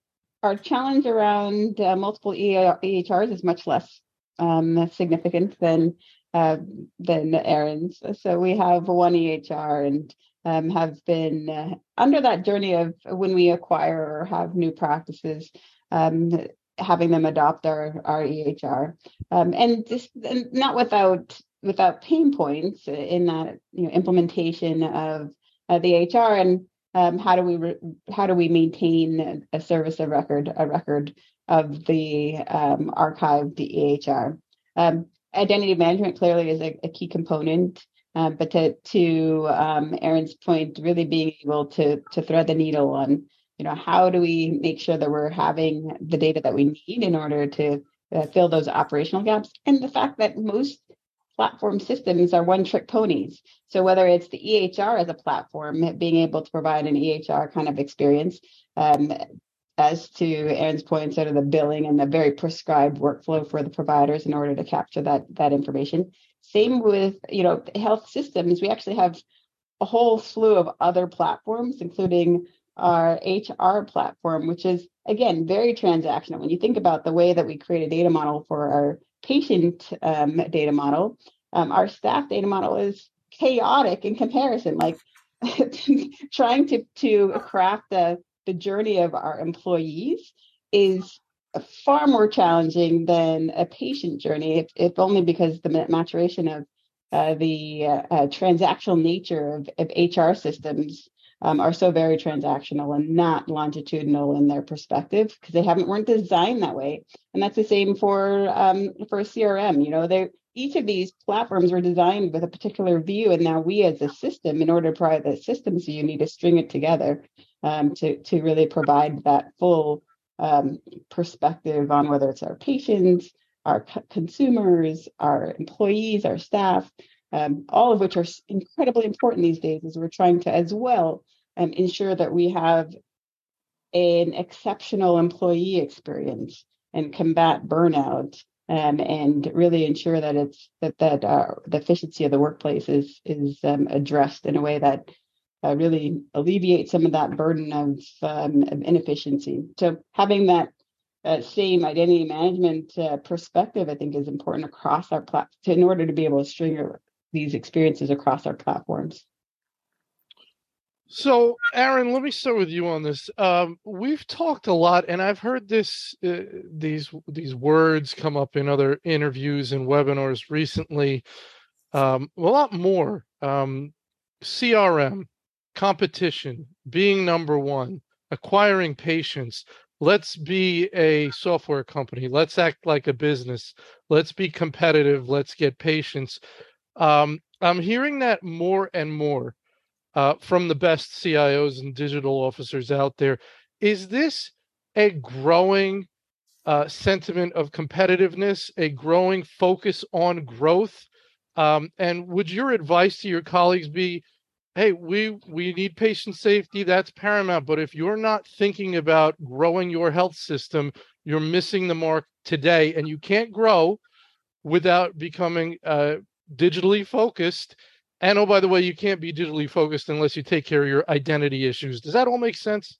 our challenge around uh, multiple EHRs is much less um, significant than uh, than Aaron's. So we have one EHR and um, have been uh, under that journey of when we acquire or have new practices. Um, having them adopt our our EHR, um, and just and not without without pain points in that you know implementation of uh, the HR and um, how do we re- how do we maintain a service of record a record of the um, archived EHR. Um, identity management clearly is a, a key component, uh, but to to um, Aaron's point, really being able to to thread the needle on you know how do we make sure that we're having the data that we need in order to uh, fill those operational gaps and the fact that most platform systems are one trick ponies. So whether it's the EHR as a platform, being able to provide an EHR kind of experience, um, as to Aaron's point, sort of the billing and the very prescribed workflow for the providers in order to capture that that information. Same with you know health systems. We actually have a whole slew of other platforms, including our HR platform, which is again very transactional. When you think about the way that we create a data model for our patient um, data model, um, our staff data model is chaotic in comparison. Like trying to to craft the the journey of our employees is far more challenging than a patient journey, if, if only because the maturation of uh, the uh, uh, transactional nature of, of HR systems um, are so very transactional and not longitudinal in their perspective because they haven't weren't designed that way. And that's the same for um, for CRM. You know, they each of these platforms were designed with a particular view, and now we as a system, in order to provide the system, so you need to string it together um, to to really provide that full um, perspective on whether it's our patients, our consumers, our employees, our staff, um, all of which are incredibly important these days as we're trying to as well um, ensure that we have an exceptional employee experience and combat burnout um, and really ensure that it's that that uh, the efficiency of the workplace is is um, addressed in a way that uh, really alleviates some of that burden of, um, of inefficiency. So having that uh, same identity management uh, perspective, I think, is important across our platform in order to be able to string these experiences across our platforms. So, Aaron, let me start with you on this. Um, we've talked a lot, and I've heard this uh, these these words come up in other interviews and webinars recently. Um, a lot more um, CRM, competition, being number one, acquiring patients. Let's be a software company. Let's act like a business. Let's be competitive. Let's get patients. Um, I'm hearing that more and more uh, from the best CIOs and digital officers out there. Is this a growing uh, sentiment of competitiveness, a growing focus on growth? Um, and would your advice to your colleagues be, hey, we we need patient safety, that's paramount. But if you're not thinking about growing your health system, you're missing the mark today, and you can't grow without becoming uh, digitally focused and oh, by the way, you can't be digitally focused unless you take care of your identity issues. Does that all make sense?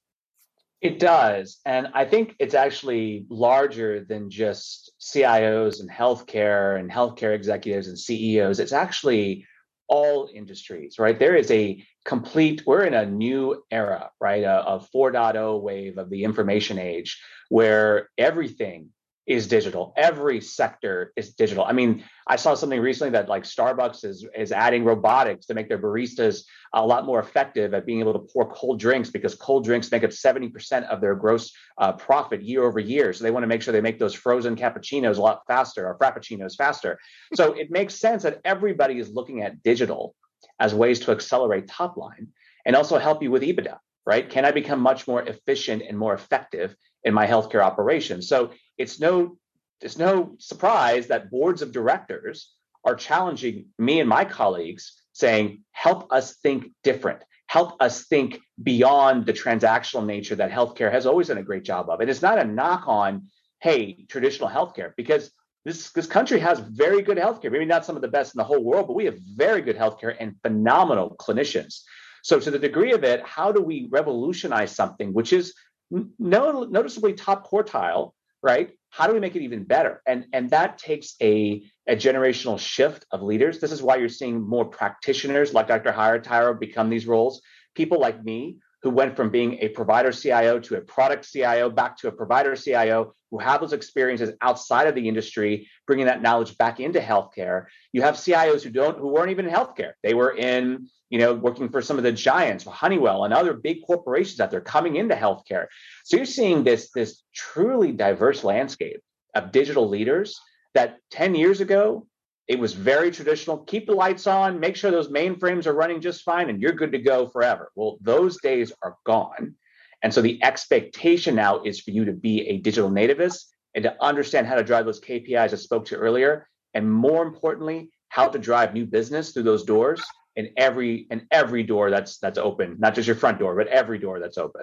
It does. And I think it's actually larger than just CIOs and healthcare and healthcare executives and CEOs. It's actually all industries, right? There is a complete, we're in a new era, right? A, a 4.0 wave of the information age where everything is digital. Every sector is digital. I mean, I saw something recently that like Starbucks is is adding robotics to make their baristas a lot more effective at being able to pour cold drinks because cold drinks make up 70% of their gross uh, profit year over year. So they want to make sure they make those frozen cappuccinos a lot faster or frappuccinos faster. So it makes sense that everybody is looking at digital as ways to accelerate top line and also help you with EBITDA, right? Can I become much more efficient and more effective in my healthcare operation? So it's no it's no surprise that boards of directors are challenging me and my colleagues saying help us think different. Help us think beyond the transactional nature that healthcare has always done a great job of. And it's not a knock on hey traditional healthcare because this this country has very good healthcare. Maybe not some of the best in the whole world but we have very good healthcare and phenomenal clinicians. So to the degree of it how do we revolutionize something which is no, noticeably top quartile right? How do we make it even better? And and that takes a a generational shift of leaders. This is why you're seeing more practitioners like Dr. Hightower become these roles. People like me who went from being a provider CIO to a product CIO back to a provider CIO who have those experiences outside of the industry, bringing that knowledge back into healthcare. You have CIOs who don't, who weren't even in healthcare. They were in, you know, working for some of the giants, Honeywell and other big corporations out they're coming into healthcare. So you're seeing this, this truly diverse landscape of digital leaders that 10 years ago it was very traditional. Keep the lights on, make sure those mainframes are running just fine, and you're good to go forever. Well, those days are gone. And so the expectation now is for you to be a digital nativist and to understand how to drive those KPIs I spoke to earlier. And more importantly, how to drive new business through those doors in every in every door that's that's open, not just your front door, but every door that's open.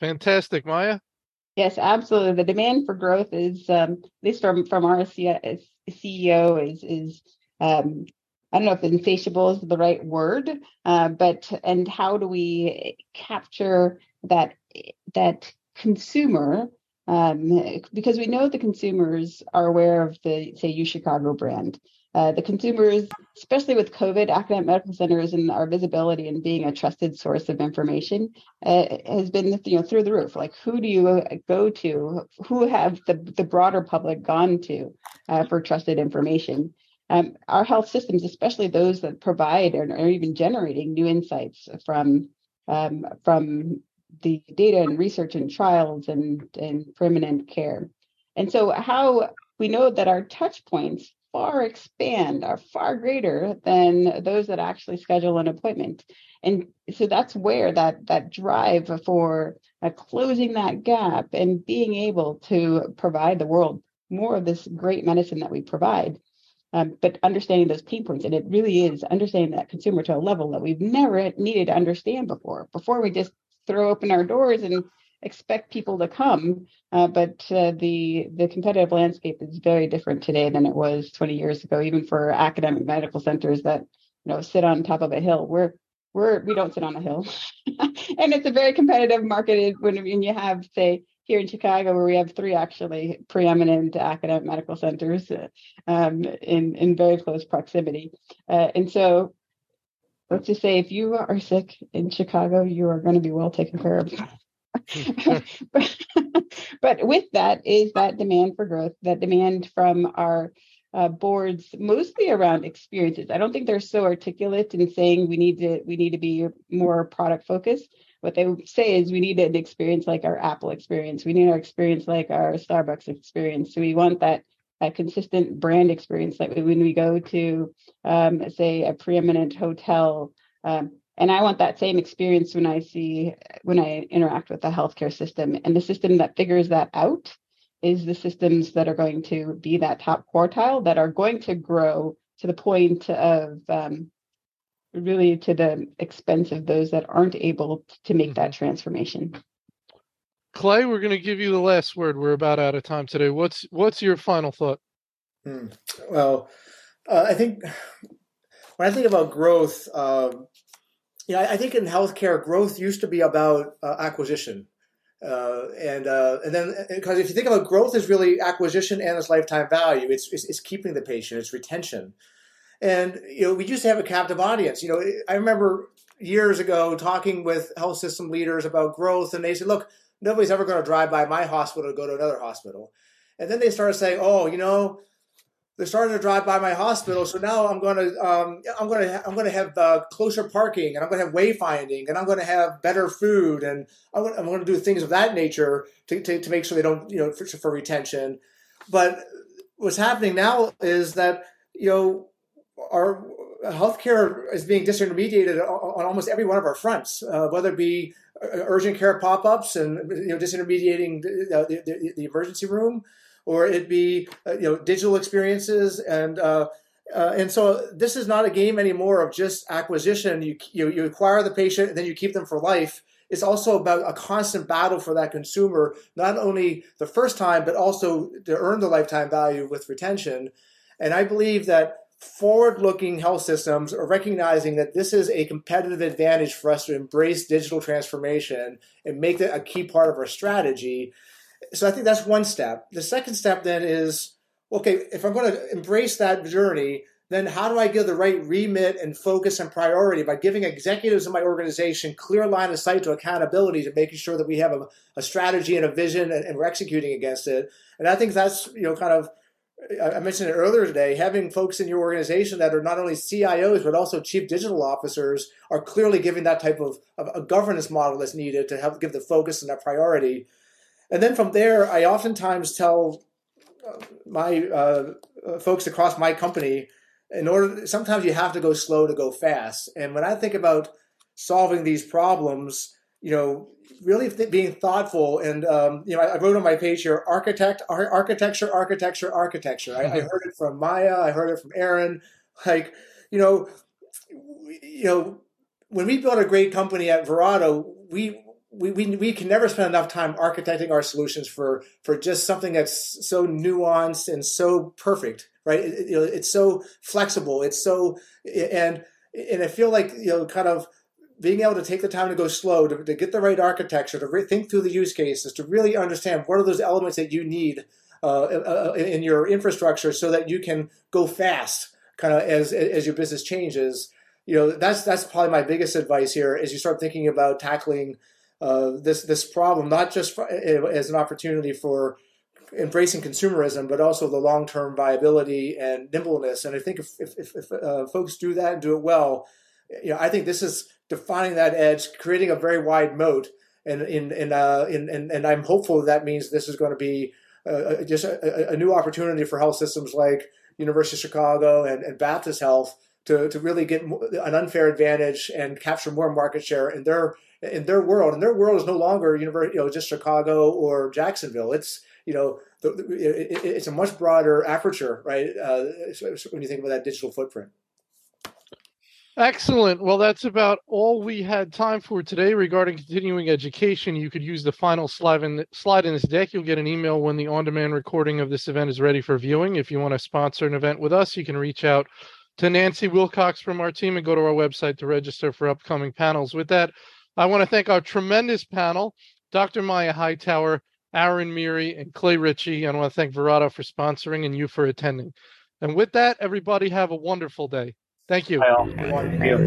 Fantastic, Maia. Yes, absolutely. The demand for growth is, um, at least from from our CEO, is is um, I don't know if insatiable is the right word, uh, but and how do we capture that that consumer? Um, because we know the consumers are aware of the say U Chicago brand. Uh, the consumers, especially with COVID, academic medical centers and our visibility and being a trusted source of information uh, has been you know through the roof. Like who do you uh, go to? Who have the the broader public gone to uh, for trusted information? Um, our health systems, especially those that provide or are even generating new insights from um, from the data and research and trials and and permanent care. And so how we know that our touch points far expand are far greater than those that actually schedule an appointment and so that's where that that drive for uh, closing that gap and being able to provide the world more of this great medicine that we provide um, but understanding those pain points and it really is understanding that consumer to a level that we've never needed to understand before before we just throw open our doors and expect people to come, uh, but uh, the the competitive landscape is very different today than it was 20 years ago. Even for academic medical centers that you know sit on top of a hill, we're we're we don't sit on a hill, and it's a very competitive market. When, when you have say here in Chicago, where we have three actually preeminent academic medical centers uh, um, in in very close proximity, uh, and so let's just say if you are sick in Chicago, you are going to be well taken care of. but, with that is that demand for growth, that demand from our uh, boards, mostly around experiences. I don't think they're so articulate in saying we need to we need to be more product focused. What they say is we need an experience like our Apple experience. We need our experience like our Starbucks experience. So we want that a consistent brand experience like when we go to um, say a preeminent hotel um, and i want that same experience when i see when i interact with the healthcare system and the system that figures that out is the systems that are going to be that top quartile that are going to grow to the point of um, really to the expense of those that aren't able to make that mm-hmm. transformation clay we're going to give you the last word we're about out of time today what's what's your final thought hmm. well uh, i think when i think about growth um, yeah, I think in healthcare, growth used to be about uh, acquisition. Uh, and uh, and then because if you think about growth is really acquisition and its lifetime value, it's, it's, it's keeping the patient, it's retention, and you know we used to have a captive audience. You know, I remember years ago talking with health system leaders about growth, and they said, "Look, nobody's ever going to drive by my hospital to go to another hospital," and then they started saying, "Oh, you know, they're starting to drive by my hospital. So now I'm going to um, I'm going to I'm going to have uh, closer parking, and I'm going to have wayfinding, and I'm going to have better food, and I'm going, I'm going to do things of that nature to, to, to make sure they don't you know for, for, retention. But what's happening now is that you know our healthcare is being disintermediated on almost every one of our fronts, uh, whether it be uh, urgent care pop-ups and you know disintermediating the, the, the, emergency room or it be uh, you know digital experiences and uh, uh, and so this is not a game anymore of just acquisition. You, you you acquire the patient and then you keep them for life. It's also about a constant battle for that consumer, not only the first time but also to earn the lifetime value with retention. And I believe that forward-looking health systems are recognizing that this is a competitive advantage for us to embrace digital transformation and make it a key part of our strategy so I think that's one step. The second step then is okay, if I'm going to embrace that journey, then how do I give the right remit and focus and priority by giving executives in my organization clear line of sight to accountability to making sure that we have a, a strategy and a vision and, and, we're executing against it. And I think that's, you know, kind of, I mentioned it earlier today, having folks in your organization that are not only CIOs, but also chief digital officers are clearly giving that type of, of a governance model that's needed to help give the focus and that priority. And then from there, I oftentimes tell uh, my uh, uh, folks across my company, in order, sometimes you have to go slow to go fast. And when I think about solving these problems, you know, really th- being thoughtful. And um, you know, I, I, wrote on my page here, architect, ar- architecture, architecture, architecture. I, I, heard it from Maia. I heard it from Aaron. Like, you know, you know, when we built a great company at Verato, we we, we, we can never spend enough time architecting our solutions for for just something that's so nuanced and so perfect right it, know, it's so flexible it's so and and i feel like you know kind of being able to take the time to go slow, to, to get the right architecture, to re- think through the use cases, to really understand what are those elements that you need uh, uh, uh in your infrastructure so that you can go fast kind of as, as your business changes. You know, that's, that's probably my biggest advice here as you start thinking about tackling uh, this, this problem, not just for, uh, as an opportunity for embracing consumerism, but also the long-term viability and nimbleness. And I think if, if, if, if uh, folks do that and do it well, you know, I think this is defining that edge, creating a very wide moat. And in, in, uh, in, in, and I'm hopeful that means this is going to be uh, uh, just a, a, new opportunity for health systems like University of Chicago and, and Baptist Health to, to really get an unfair advantage and capture more market share in their in their world. And their world is no longer you know, just Chicago or Jacksonville. It's you know, it's a much broader aperture, right? Uh, when you think about that digital footprint. Excellent. Well, that's about all we had time for today regarding continuing education. You could use the final slide in, slide in this deck. You'll get an email when the on demand recording of this event is ready for viewing. If you want to sponsor an event with us, you can reach out to Nancy Wilcox from our team and go to our website to register for upcoming panels. With that, I want to thank our tremendous panel, Dr. Maia Hightower, Aaron Miri, and Clay Ritchie. I want to thank Verato for sponsoring and you for attending. And with that, everybody have a wonderful day. Thank you. Thank you.